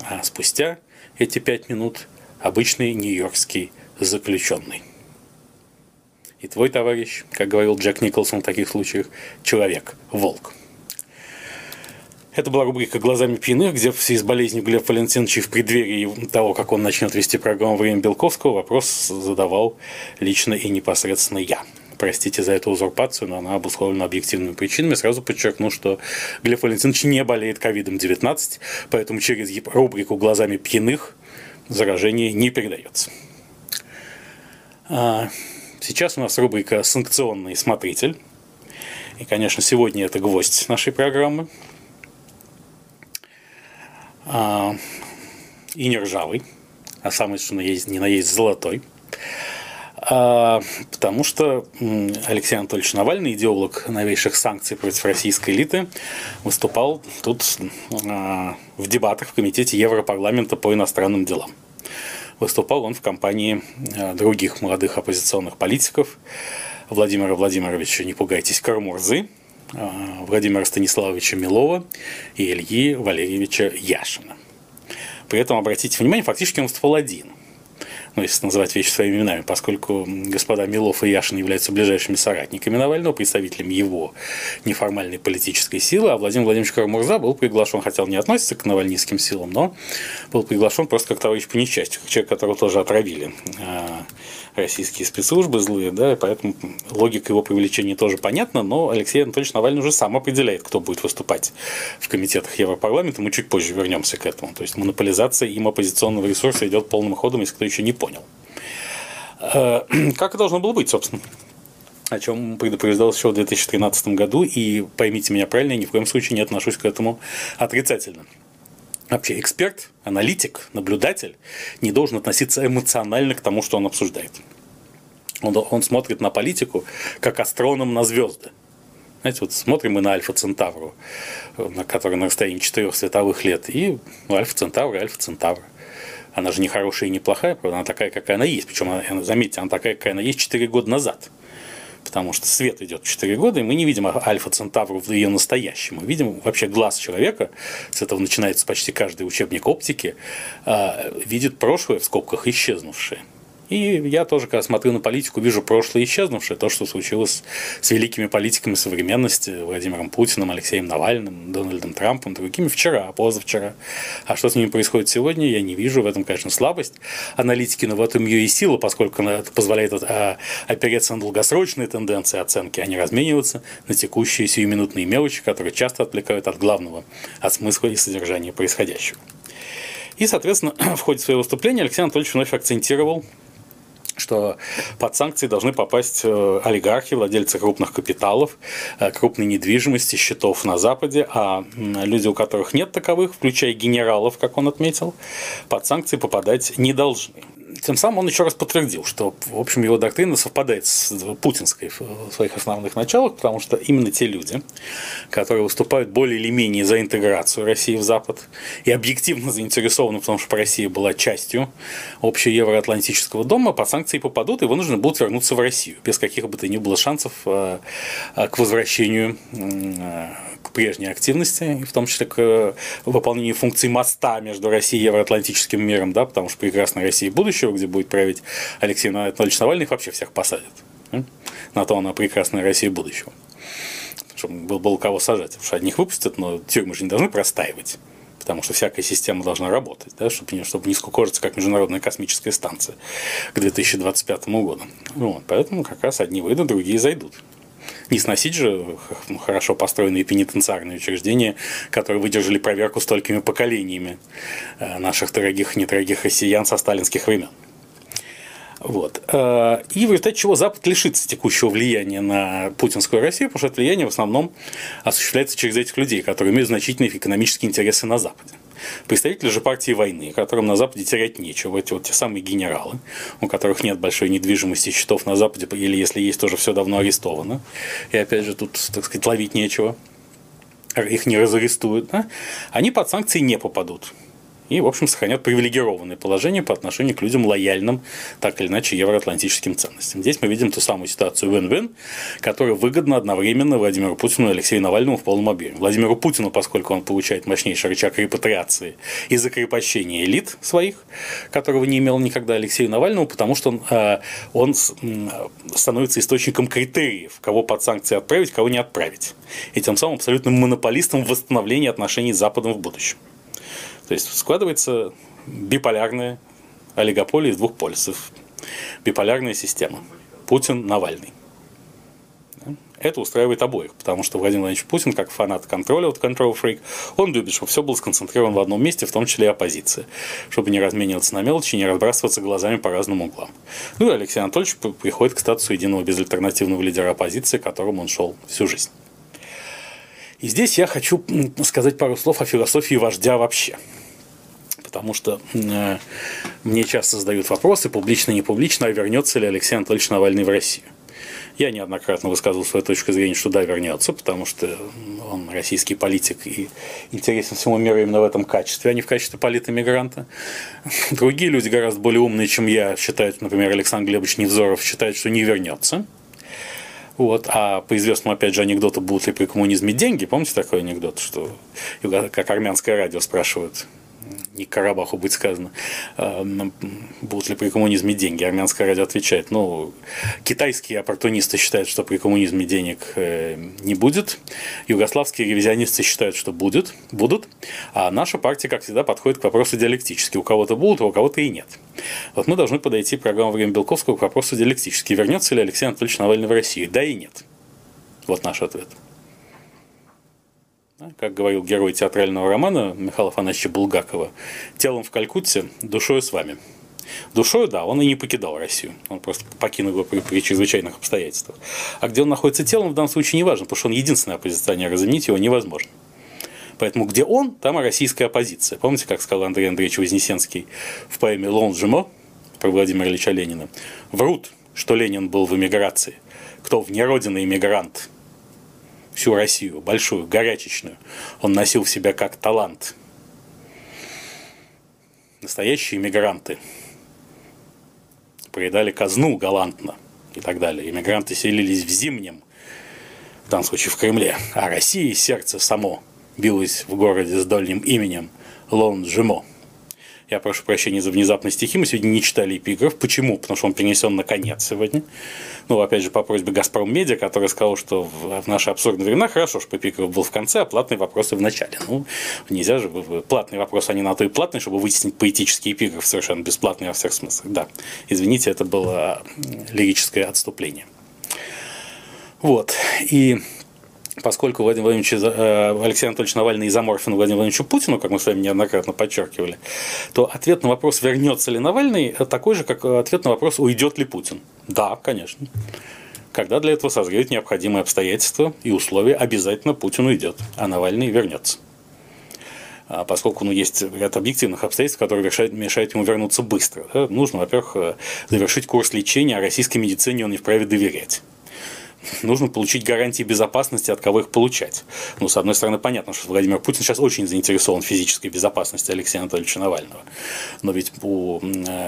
а спустя эти пять минут обычный нью-йоркский заключенный. И твой товарищ, как говорил Джек Николсон в таких случаях, человек, волк. Это была рубрика «Глазами пьяных», где в связи с болезнью Глеб Валентиновича в преддверии того, как он начнет вести программу «Время Белковского», вопрос задавал лично и непосредственно я. Простите за эту узурпацию, но она обусловлена объективными причинами. Сразу подчеркну, что Глеб Валентинович не болеет ковидом-19, поэтому через рубрику «Глазами пьяных» заражение не передается. Сейчас у нас рубрика «Санкционный смотритель». И, конечно, сегодня это гвоздь нашей программы. А, и не ржавый, а самый, что на есть, не на есть золотой. А, потому что Алексей Анатольевич Навальный, идеолог новейших санкций против российской элиты, выступал тут а, в дебатах в Комитете Европарламента по иностранным делам. Выступал он в компании э, других молодых оппозиционных политиков. Владимира Владимировича, не пугайтесь, Кармурзы, э, Владимира Станиславовича Милова и Ильи Валерьевича Яшина. При этом, обратите внимание, фактически он выступал один – ну, если называть вещи своими именами, поскольку господа Милов и Яшин являются ближайшими соратниками Навального, представителями его неформальной политической силы, а Владимир Владимирович Карамурза был приглашен, хотя он не относится к навальнистским силам, но был приглашен просто как товарищ по несчастью, как человек, которого тоже отравили а, российские спецслужбы злые, да, поэтому логика его привлечения тоже понятна, но Алексей Анатольевич Навальный уже сам определяет, кто будет выступать в комитетах Европарламента, мы чуть позже вернемся к этому. То есть монополизация им оппозиционного ресурса идет полным ходом, если кто еще не понял. Э, как и должно было быть, собственно о чем предупреждал еще в 2013 году, и поймите меня правильно, я ни в коем случае не отношусь к этому отрицательно. Вообще эксперт, аналитик, наблюдатель не должен относиться эмоционально к тому, что он обсуждает. Он, он смотрит на политику как астроном на звезды. Знаете, вот смотрим мы на Альфа Центавру, на который на расстоянии четырех световых лет, и ну, Альфа Центавра, Альфа Центавра. Она же не хорошая и не плохая, правда, она такая, какая она есть. Причем, заметьте, она такая, какая она есть 4 года назад потому что свет идет 4 года, и мы не видим Альфа Центавру в ее настоящем. Мы видим вообще глаз человека, с этого начинается почти каждый учебник оптики, а, видит прошлое в скобках исчезнувшее. И я тоже, когда смотрю на политику, вижу прошлое исчезнувшее, то, что случилось с великими политиками современности, Владимиром Путиным, Алексеем Навальным, Дональдом Трампом, другими вчера, а позавчера. А что с ними происходит сегодня, я не вижу. В этом, конечно, слабость аналитики, но в этом ее и сила, поскольку она позволяет а, опереться на долгосрочные тенденции оценки, а не размениваться на текущие сиюминутные мелочи, которые часто отвлекают от главного, от смысла и содержания происходящего. И, соответственно, в ходе своего выступления Алексей Анатольевич вновь акцентировал что под санкции должны попасть э, олигархи, владельцы крупных капиталов, э, крупной недвижимости, счетов на Западе, а люди, у которых нет таковых, включая генералов, как он отметил, под санкции попадать не должны тем самым он еще раз подтвердил, что, в общем, его доктрина совпадает с путинской в своих основных началах, потому что именно те люди, которые выступают более или менее за интеграцию России в Запад и объективно заинтересованы в том, чтобы Россия была частью общего евроатлантического дома, по санкции попадут и вынуждены будут вернуться в Россию без каких бы то ни было шансов э, э, к возвращению э, к прежней активности, в том числе к выполнению функций моста между Россией и евроатлантическим миром, да, потому что прекрасная Россия будущего, где будет править Алексей Анатольевич Навальный, их вообще всех посадят. На то она прекрасная Россия будущего. Чтобы было, было кого сажать. Потому что одних выпустят, но тюрьмы же не должны простаивать потому что всякая система должна работать, да, чтобы, чтобы не скукожиться, как Международная космическая станция к 2025 году. Вот, поэтому как раз одни выйдут, другие зайдут. Не сносить же хорошо построенные пенитенциарные учреждения, которые выдержали проверку столькими поколениями э, наших дорогих, недорогих россиян со сталинских времен. Вот. Э, и в результате чего Запад лишится текущего влияния на путинскую Россию, потому что это влияние в основном осуществляется через этих людей, которые имеют значительные экономические интересы на Западе. Представители же партии войны, которым на Западе терять нечего, эти вот те самые генералы, у которых нет большой недвижимости счетов на Западе, или если есть, тоже все давно арестовано. И опять же, тут, так сказать, ловить нечего. Их не разарестуют, да? они под санкции не попадут и, в общем, сохранят привилегированное положение по отношению к людям лояльным, так или иначе, евроатлантическим ценностям. Здесь мы видим ту самую ситуацию win-win, которая выгодна одновременно Владимиру Путину и Алексею Навальному в полном объеме. Владимиру Путину, поскольку он получает мощнейший рычаг репатриации и закрепощения элит своих, которого не имел никогда Алексею Навальному, потому что он, э, он становится источником критериев, кого под санкции отправить, кого не отправить. И тем самым абсолютным монополистом восстановления отношений с Западом в будущем. То есть складывается биполярная олигополия из двух полюсов. Биполярная система. Путин, Навальный. Это устраивает обоих, потому что Владимир Владимирович Путин, как фанат контроля, вот control freak, он любит, чтобы все было сконцентрировано в одном месте, в том числе и оппозиция, чтобы не размениваться на мелочи, не разбрасываться глазами по разным углам. Ну и Алексей Анатольевич приходит к статусу единого безальтернативного лидера оппозиции, к которому он шел всю жизнь. И здесь я хочу сказать пару слов о философии вождя вообще потому что э, мне часто задают вопросы, публично, не публично, а вернется ли Алексей Анатольевич Навальный в Россию. Я неоднократно высказывал свою точку зрения, что да, вернется, потому что он российский политик и интересен всему миру именно в этом качестве, а не в качестве политэмигранта. Другие люди, гораздо более умные, чем я, считают, например, Александр Глебович Невзоров, считают, что не вернется. Вот. А по известному, опять же, анекдоту, будут ли при коммунизме деньги, помните такой анекдот, что как армянское радио спрашивают, не Карабаху будет сказано, а, будут ли при коммунизме деньги. Армянское радио отвечает, ну, китайские оппортунисты считают, что при коммунизме денег э, не будет, югославские ревизионисты считают, что будет, будут, а наша партия, как всегда, подходит к вопросу диалектически. У кого-то будут, а у кого-то и нет. Вот мы должны подойти программу «Время Белковского» к вопросу диалектически. Вернется ли Алексей Анатольевич Навальный в Россию? Да и нет. Вот наш ответ. Как говорил герой театрального романа Михаила Афанасьевича Булгакова, телом в Калькутте, душой с вами. Душой, да, он и не покидал Россию. Он просто покинул его при, при чрезвычайных обстоятельствах. А где он находится телом, в данном случае не важно, потому что он единственный оппозиционер, заменить его невозможно. Поэтому где он, там и российская оппозиция. Помните, как сказал Андрей Андреевич Вознесенский в поэме «Лон Жимо» про Владимира Ильича Ленина? Врут, что Ленин был в эмиграции. Кто вне родины иммигрант? Всю Россию, большую, горячечную, он носил в себя как талант. Настоящие иммигранты проедали казну галантно и так далее. Иммигранты селились в Зимнем, в данном случае в Кремле, а Россия сердце само – билась в городе с дольним именем Лон-Жимо. Я прошу прощения за внезапные стихи. Мы сегодня не читали эпиграф. Почему? Потому что он перенесен на конец сегодня. Ну, опять же, по просьбе Газпром Медиа, который сказал, что в наши абсурдные времена хорошо, что эпиграф был в конце, а платные вопросы в начале. Ну, нельзя же, платные вопросы, они на то и платные, чтобы вытеснить поэтический эпиграф совершенно бесплатный во всех смыслах. Да, извините, это было лирическое отступление. Вот. И поскольку Владимир Владимирович, э, Алексей Анатольевич Навальный изоморфен Владимиру Владимировичу Путину, как мы с вами неоднократно подчеркивали, то ответ на вопрос, вернется ли Навальный, такой же, как ответ на вопрос, уйдет ли Путин. Да, конечно. Когда для этого созреют необходимые обстоятельства и условия, обязательно Путин уйдет, а Навальный вернется. А поскольку ну, есть ряд объективных обстоятельств, которые мешают, мешают ему вернуться быстро. Да? Нужно, во-первых, э, завершить курс лечения, а российской медицине он не вправе доверять нужно получить гарантии безопасности, от кого их получать. Ну, с одной стороны, понятно, что Владимир Путин сейчас очень заинтересован в физической безопасности Алексея Анатольевича Навального. Но ведь у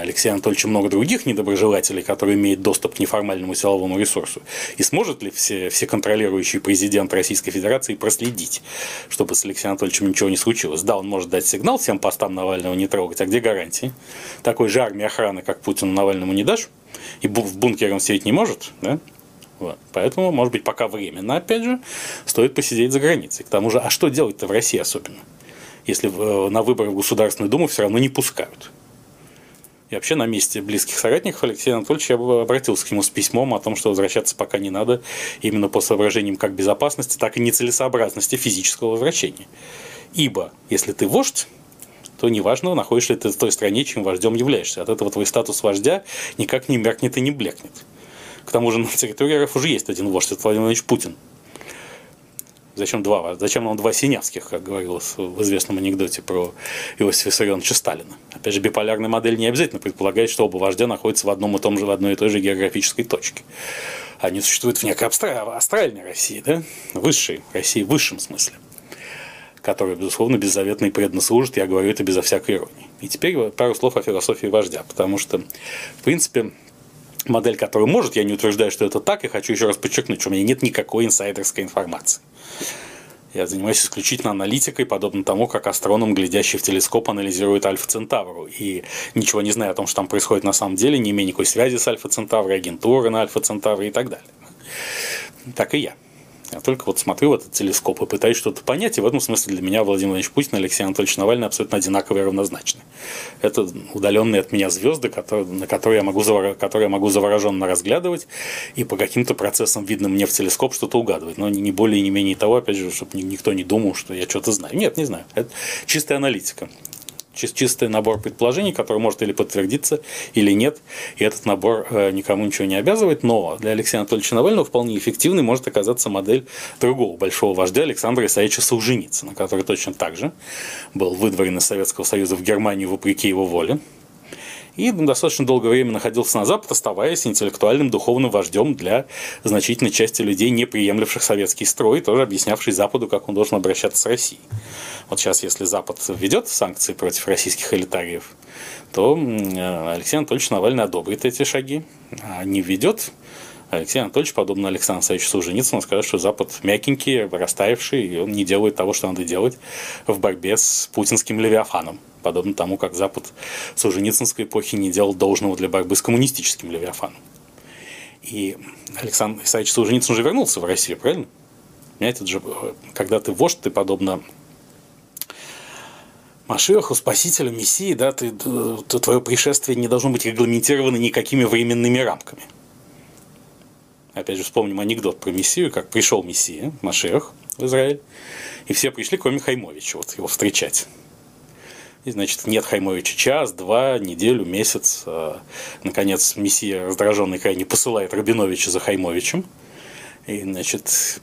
Алексея Анатольевича много других недоброжелателей, которые имеют доступ к неформальному силовому ресурсу. И сможет ли все, все контролирующий президент Российской Федерации проследить, чтобы с Алексеем Анатольевичем ничего не случилось? Да, он может дать сигнал всем постам Навального не трогать, а где гарантии? Такой же армии охраны, как Путину Навальному не дашь? И в бункере он сидеть не может, да? Вот. Поэтому, может быть, пока временно, опять же, стоит посидеть за границей. К тому же, а что делать-то в России особенно? Если э, на выборы в Государственную Думу все равно не пускают. И вообще на месте близких соратников Алексея Анатольевича я бы обратился к нему с письмом о том, что возвращаться пока не надо, именно по соображениям как безопасности, так и нецелесообразности физического возвращения. Ибо, если ты вождь, то неважно, находишься ли ты в той стране, чем вождем являешься. От этого твой статус вождя никак не меркнет и не блекнет. К тому же на территории РФ уже есть один вождь, это Владимир Владимирович Путин. Зачем два? Зачем нам два синявских, как говорилось в известном анекдоте про Иосифа Виссарионовича Сталина? Опять же, биполярная модель не обязательно предполагает, что оба вождя находятся в одном и том же, в одной и той же географической точке. Они существуют в некой астральной России, да? Высшей России, в высшем смысле которая, безусловно, беззаветно и преданно служит, я говорю это безо всякой иронии. И теперь пару слов о философии вождя, потому что, в принципе, модель, которая может, я не утверждаю, что это так, и хочу еще раз подчеркнуть, что у меня нет никакой инсайдерской информации. Я занимаюсь исключительно аналитикой, подобно тому, как астроном, глядящий в телескоп, анализирует Альфа Центавру. И ничего не знаю о том, что там происходит на самом деле, не имея никакой связи с Альфа Центаврой, агентуры на Альфа Центавре и так далее. Так и я. Я только вот смотрю в этот телескоп и пытаюсь что-то понять, и в этом смысле для меня Владимир Владимирович Путин и Алексей Анатольевич Навальный абсолютно одинаковые и равнозначны. Это удаленные от меня звезды, которые, на которые я, могу, которые я могу завороженно разглядывать и по каким-то процессам, видно мне в телескоп, что-то угадывать. Но не более не менее того, опять же, чтобы никто не думал, что я что-то знаю. Нет, не знаю. Это чистая аналитика чистый набор предположений, который может или подтвердиться, или нет. И этот набор э, никому ничего не обязывает. Но для Алексея Анатольевича Навального вполне эффективной может оказаться модель другого большого вождя Александра Исаевича Солженицына, который точно так же был выдворен из Советского Союза в Германию вопреки его воле и достаточно долгое время находился на Запад, оставаясь интеллектуальным духовным вождем для значительной части людей, не приемлявших советский строй, тоже объяснявший Западу, как он должен обращаться с Россией. Вот сейчас, если Запад введет санкции против российских элитариев, то Алексей Анатольевич Навальный одобрит эти шаги, а не введет, Алексей Анатольевич, подобно Александру Александровичу Солженицыну, скажет, что Запад мягенький, растаявший, и он не делает того, что надо делать в борьбе с путинским левиафаном подобно тому, как Запад Солженицынской эпохи не делал должного для борьбы с коммунистическим Левиафаном. И Александр Исаевич Солженицын уже вернулся в Россию, правильно? Понимаете, это же, когда ты вождь, ты подобно Машеху, Спасителю, Мессии, да, ты, ты, твое пришествие не должно быть регламентировано никакими временными рамками. Опять же, вспомним анекдот про Мессию, как пришел Мессия, Машех в Израиль, и все пришли, кроме Хаймовича, вот его встречать И, значит, нет Хаймовича час, два, неделю, месяц. А, наконец, мессия, раздраженный крайне, посылает Рабиновича за Хаймовичем. И, значит,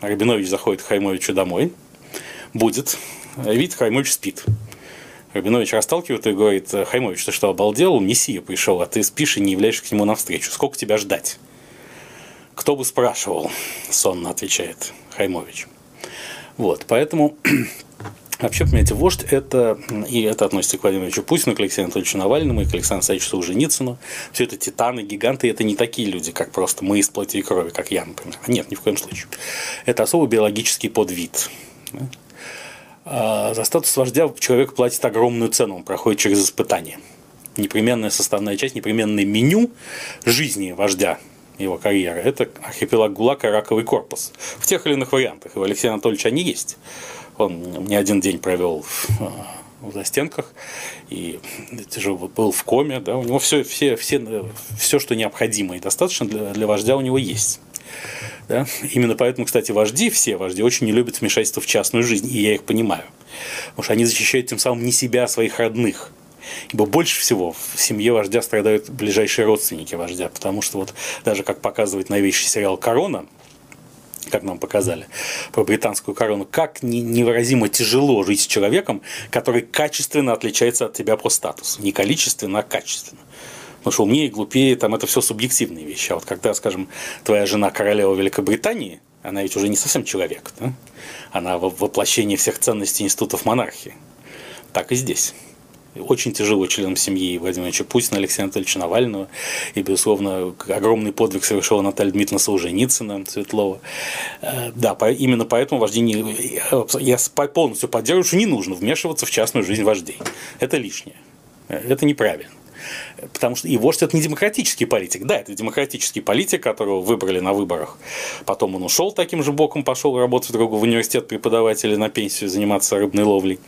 Рабинович заходит к Хаймовичу домой. Будет. Видит, Хаймович спит. Рабинович расталкивает и говорит, Хаймович, ты что, обалдел? Мессия пришел, а ты спишь и не являешься к нему навстречу. Сколько тебя ждать? Кто бы спрашивал, сонно отвечает Хаймович. Вот, поэтому Вообще, понимаете, вождь – это, и это относится к Владимиру Ильичу Путину, к Алексею Анатольевичу Навальному, и к Александру Александровичу Солженицыну. Все это титаны, гиганты, это не такие люди, как просто мы из плоти и крови, как я, например. Нет, ни в коем случае. Это особый биологический подвид. А за статус вождя человек платит огромную цену, он проходит через испытания. Непременная составная часть, непременное меню жизни вождя его карьеры – это архипелаг ГУЛАГ и раковый корпус. В тех или иных вариантах. И у Алексея Анатольевича они есть. Он не один день провел в, в застенках и был в коме, да, у него все, все, все, все что необходимо и достаточно для, для вождя у него есть. Да? Именно поэтому, кстати, вожди, все вожди очень не любят вмешательство в частную жизнь, и я их понимаю. Потому что они защищают тем самым не себя, а своих родных. Ибо больше всего в семье вождя страдают ближайшие родственники вождя, потому что вот даже как показывает новейший сериал «Корона», как нам показали, про британскую корону, как невыразимо тяжело жить с человеком, который качественно отличается от тебя по статусу. Не количественно, а качественно. Потому что умнее, глупее, там это все субъективные вещи. А вот когда, скажем, твоя жена королева Великобритании, она ведь уже не совсем человек, да? она воплощение всех ценностей институтов монархии. Так и здесь очень тяжело членам семьи Владимира Ильича Путина, Алексея Анатольевича Навального. И, безусловно, огромный подвиг совершила Наталья Дмитриевна Солженицына, Светлова. Э, да, именно поэтому вождение... Я полностью поддерживаю, что не нужно вмешиваться в частную жизнь вождей. Это лишнее. Это неправильно. Потому что и вождь это не демократический политик. Да, это демократический политик, которого выбрали на выборах. Потом он ушел таким же боком, пошел работать в другой в университет преподавателя на пенсию, заниматься рыбной ловлей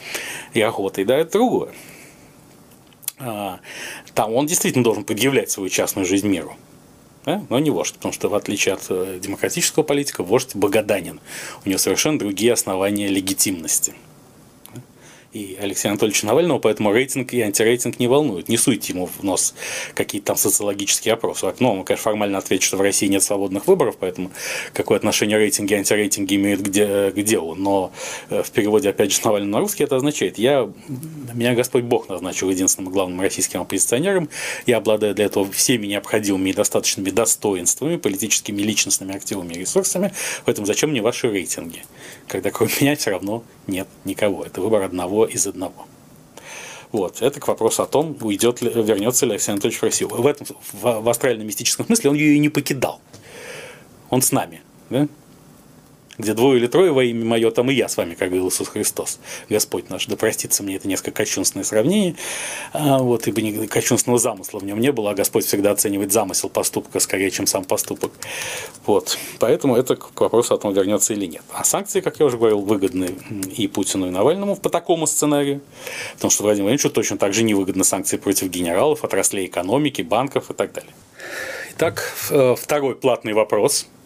и охотой. Да, это другое. А, там он действительно должен предъявлять свою частную жизнь миру. Да? Но не вождь, потому что в отличие от э, демократического политика, вождь богоданен. У него совершенно другие основания легитимности и Алексея Анатольевича Навального, поэтому рейтинг и антирейтинг не волнуют. Не суйте ему в нос какие-то там социологические опросы. Ну, он, конечно, формально ответит, что в России нет свободных выборов, поэтому какое отношение рейтинги и антирейтинги имеют к, к делу. Но э, в переводе, опять же, с Навального на русский это означает, я, меня Господь Бог назначил единственным главным российским оппозиционером, я обладаю для этого всеми необходимыми и достаточными достоинствами, политическими, личностными активами и ресурсами, поэтому зачем мне ваши рейтинги, когда кроме меня все равно нет никого. Это выбор одного из одного. Вот. Это к вопросу о том, уйдет ли, вернется ли Алексей Анатольевич в Россию. В этом, в, в астрально-мистическом смысле он ее и не покидал. Он с нами. Да? Где двое или трое во имя мое, там и я с вами, как говорил Иисус Христос, Господь наш. Да простится мне это несколько кощунственное сравнение, а, вот, ибо ни кощунственного замысла в нем не было, а Господь всегда оценивает замысел поступка скорее, чем сам поступок. Вот. Поэтому это к вопросу о том, вернется или нет. А санкции, как я уже говорил, выгодны и Путину, и Навальному по такому сценарию, потому что Владимиру Владимировичу точно так же невыгодны санкции против генералов, отраслей экономики, банков и так далее. Итак, э, второй платный вопрос –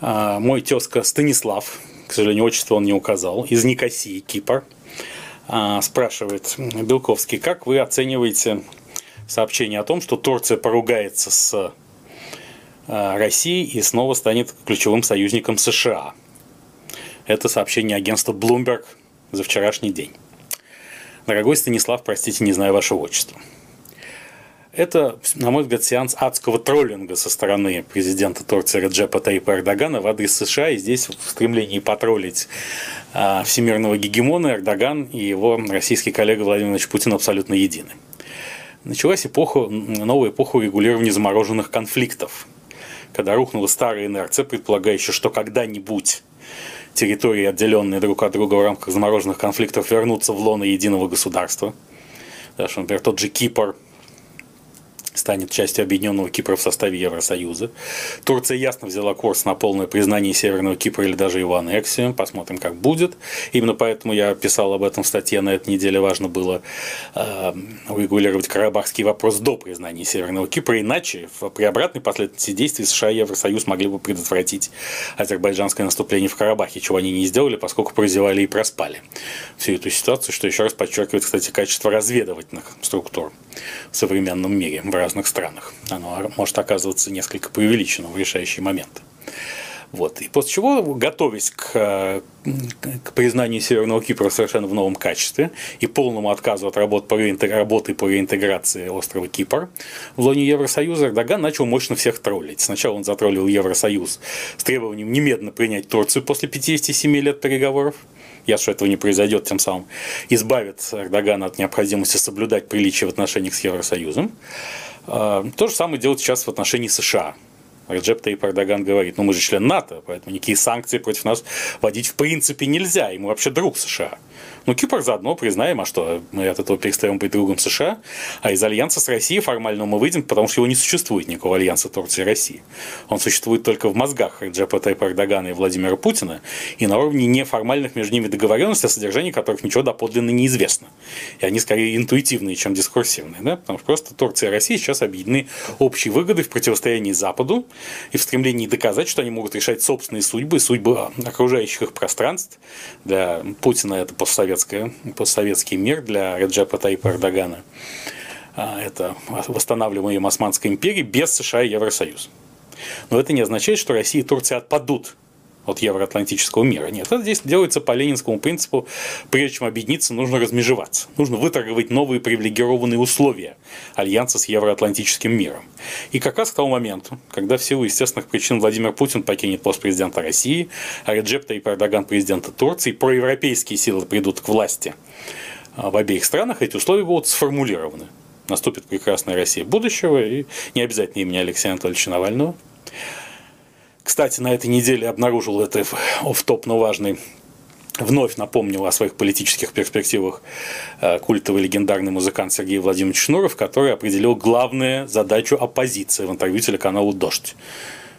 мой тезка Станислав, к сожалению, отчество он не указал, из Никосии, Кипр, а, спрашивает Белковский, как вы оцениваете сообщение о том, что Турция поругается с а, Россией и снова станет ключевым союзником США? Это сообщение агентства Bloomberg за вчерашний день. Дорогой Станислав, простите, не знаю вашего отчества. Это, на мой взгляд, сеанс адского троллинга со стороны президента Турции Реджепа Таипа Эрдогана в адрес США. И здесь в стремлении потроллить а, всемирного гегемона Эрдоган и его российский коллега Владимир Владимирович Путин абсолютно едины. Началась эпоха, новая эпоха регулирования замороженных конфликтов, когда рухнула старая инерция, предполагающая, что когда-нибудь территории, отделенные друг от друга в рамках замороженных конфликтов, вернутся в лоно единого государства. Да, например, тот же Кипр станет частью объединенного Кипра в составе Евросоюза. Турция ясно взяла курс на полное признание Северного Кипра или даже его аннексию. Посмотрим, как будет. Именно поэтому я писал об этом в статье на этой неделе. Важно было э, урегулировать карабахский вопрос до признания Северного Кипра. Иначе при обратной последовательности действий США и Евросоюз могли бы предотвратить азербайджанское наступление в Карабахе, чего они не сделали, поскольку прозевали и проспали всю эту ситуацию, что еще раз подчеркивает, кстати, качество разведывательных структур в современном мире, в разных странах. Оно может оказываться несколько преувеличенным в решающий момент. Вот. И после чего, готовясь к, к признанию Северного Кипра совершенно в новом качестве и полному отказу от работ по работы по реинтеграции острова Кипр в лоне Евросоюза, Эрдоган начал мощно всех троллить. Сначала он затроллил Евросоюз с требованием немедленно принять Турцию после 57 лет переговоров. Я что этого не произойдет, тем самым избавит Эрдогана от необходимости соблюдать приличия в отношениях с Евросоюзом. А, то же самое делать сейчас в отношении США. Реджеп Таип Эрдоган говорит, ну мы же член НАТО, поэтому никакие санкции против нас вводить в принципе нельзя, мы вообще друг США. Ну, Кипр заодно признаем, а что, мы от этого перестаем быть другом США, а из альянса с Россией формально мы выйдем, потому что его не существует никакого альянса Турции и России. Он существует только в мозгах Реджепа Тайпа Эрдогана и Владимира Путина, и на уровне неформальных между ними договоренностей, о содержании которых ничего доподлинно неизвестно. И они скорее интуитивные, чем дискурсивные, да? потому что просто Турция и Россия сейчас объединены общей выгодой в противостоянии Западу и в стремлении доказать, что они могут решать собственные судьбы, судьбы окружающих их пространств. Для Путина это постсоветское постсоветский мир для Реджепа Тайпа Эрдогана. А, это восстанавливаем Османской империи без США и Евросоюз. Но это не означает, что Россия и Турция отпадут от евроатлантического мира. Нет, это здесь делается по ленинскому принципу, прежде чем объединиться, нужно размежеваться. Нужно выторговать новые привилегированные условия альянса с евроатлантическим миром. И как раз к тому моменту, когда в силу естественных причин Владимир Путин покинет пост президента России, а Реджеп Таип Эрдоган президента Турции, проевропейские силы придут к власти а, в обеих странах, эти условия будут сформулированы. Наступит прекрасная Россия будущего, и не обязательно имени Алексея Анатольевича Навального, кстати, на этой неделе обнаружил это в топ но важный вновь напомнил о своих политических перспективах э, культовый легендарный музыкант Сергей Владимирович Шнуров, который определил главную задачу оппозиции в интервью телеканалу «Дождь».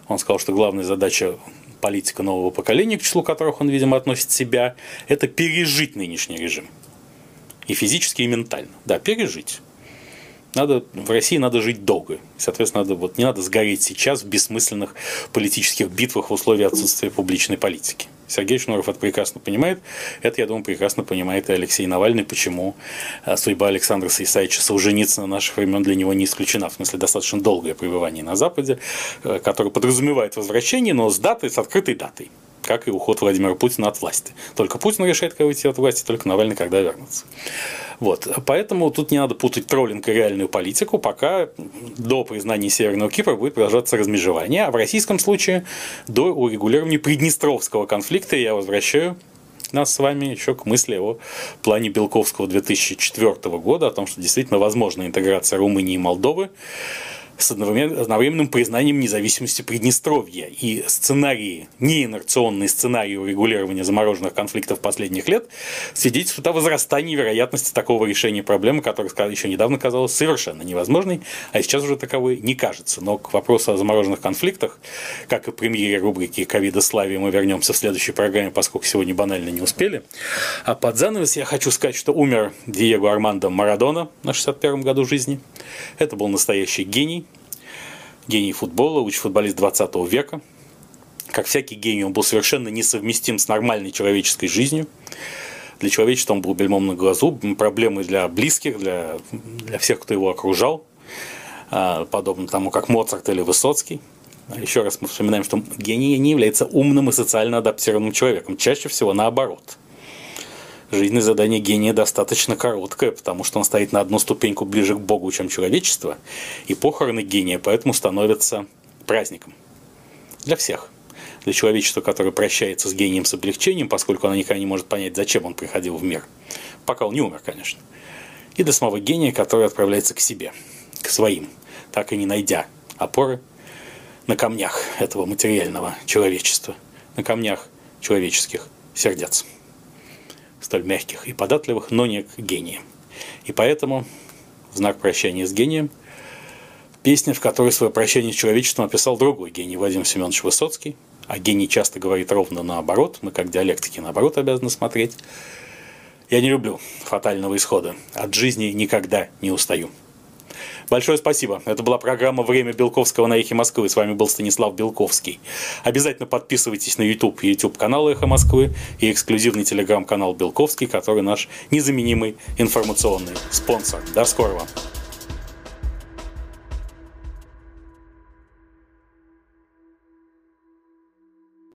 Он сказал, что главная задача политика нового поколения, к числу которых он, видимо, относит себя, это пережить нынешний режим. И физически, и ментально. Да, пережить надо, в России надо жить долго. Соответственно, надо, вот, не надо сгореть сейчас в бессмысленных политических битвах в условиях отсутствия публичной политики. Сергей Шнуров это прекрасно понимает. Это, я думаю, прекрасно понимает и Алексей Навальный, почему э, судьба Александра Исаевича Солженицына наших времен для него не исключена. В смысле, достаточно долгое пребывание на Западе, э, которое подразумевает возвращение, но с датой, с открытой датой как и уход Владимира Путина от власти. Только Путин решает, когда уйти от власти, только Навальный, когда вернуться. Вот. Поэтому тут не надо путать троллинг и реальную политику, пока до признания Северного Кипра будет продолжаться размежевание, а в российском случае до урегулирования Приднестровского конфликта я возвращаю нас с вами еще к мысли о плане Белковского 2004 года, о том, что действительно возможна интеграция Румынии и Молдовы с одновременным признанием независимости Приднестровья. И сценарии, неинерционные сценарии урегулирования замороженных конфликтов последних лет свидетельствуют о возрастании вероятности такого решения проблемы, которая еще недавно казалась совершенно невозможной, а сейчас уже таковой не кажется. Но к вопросу о замороженных конфликтах, как и премьере рубрики «Ковида славе» мы вернемся в следующей программе, поскольку сегодня банально не успели. А под занавес я хочу сказать, что умер Диего Армандо Марадона на 61 году жизни. Это был настоящий гений, гений футбола, лучший футболист 20 века. Как всякий гений, он был совершенно несовместим с нормальной человеческой жизнью. Для человечества он был бельмом на глазу, проблемы для близких, для, для всех, кто его окружал, а, подобно тому, как Моцарт или Высоцкий. Еще раз мы вспоминаем, что гений не является умным и социально адаптированным человеком. Чаще всего наоборот – жизненное задание гения достаточно короткое, потому что он стоит на одну ступеньку ближе к Богу, чем человечество, и похороны гения поэтому становятся праздником для всех. Для человечества, которое прощается с гением с облегчением, поскольку оно никогда не может понять, зачем он приходил в мир. Пока он не умер, конечно. И для самого гения, который отправляется к себе, к своим, так и не найдя опоры на камнях этого материального человечества, на камнях человеческих сердец столь мягких и податливых, но не к гениям. И поэтому, в знак прощания с гением, Песня, в которой свое прощение с человечеством описал другой гений Владимир Семенович Высоцкий. А гений часто говорит ровно наоборот. Мы как диалектики наоборот обязаны смотреть. Я не люблю фатального исхода. От жизни никогда не устаю. Большое спасибо. Это была программа «Время Белковского на Эхе Москвы». С вами был Станислав Белковский. Обязательно подписывайтесь на YouTube и YouTube канал Эхо Москвы и эксклюзивный телеграм-канал Белковский, который наш незаменимый информационный спонсор. До скорого.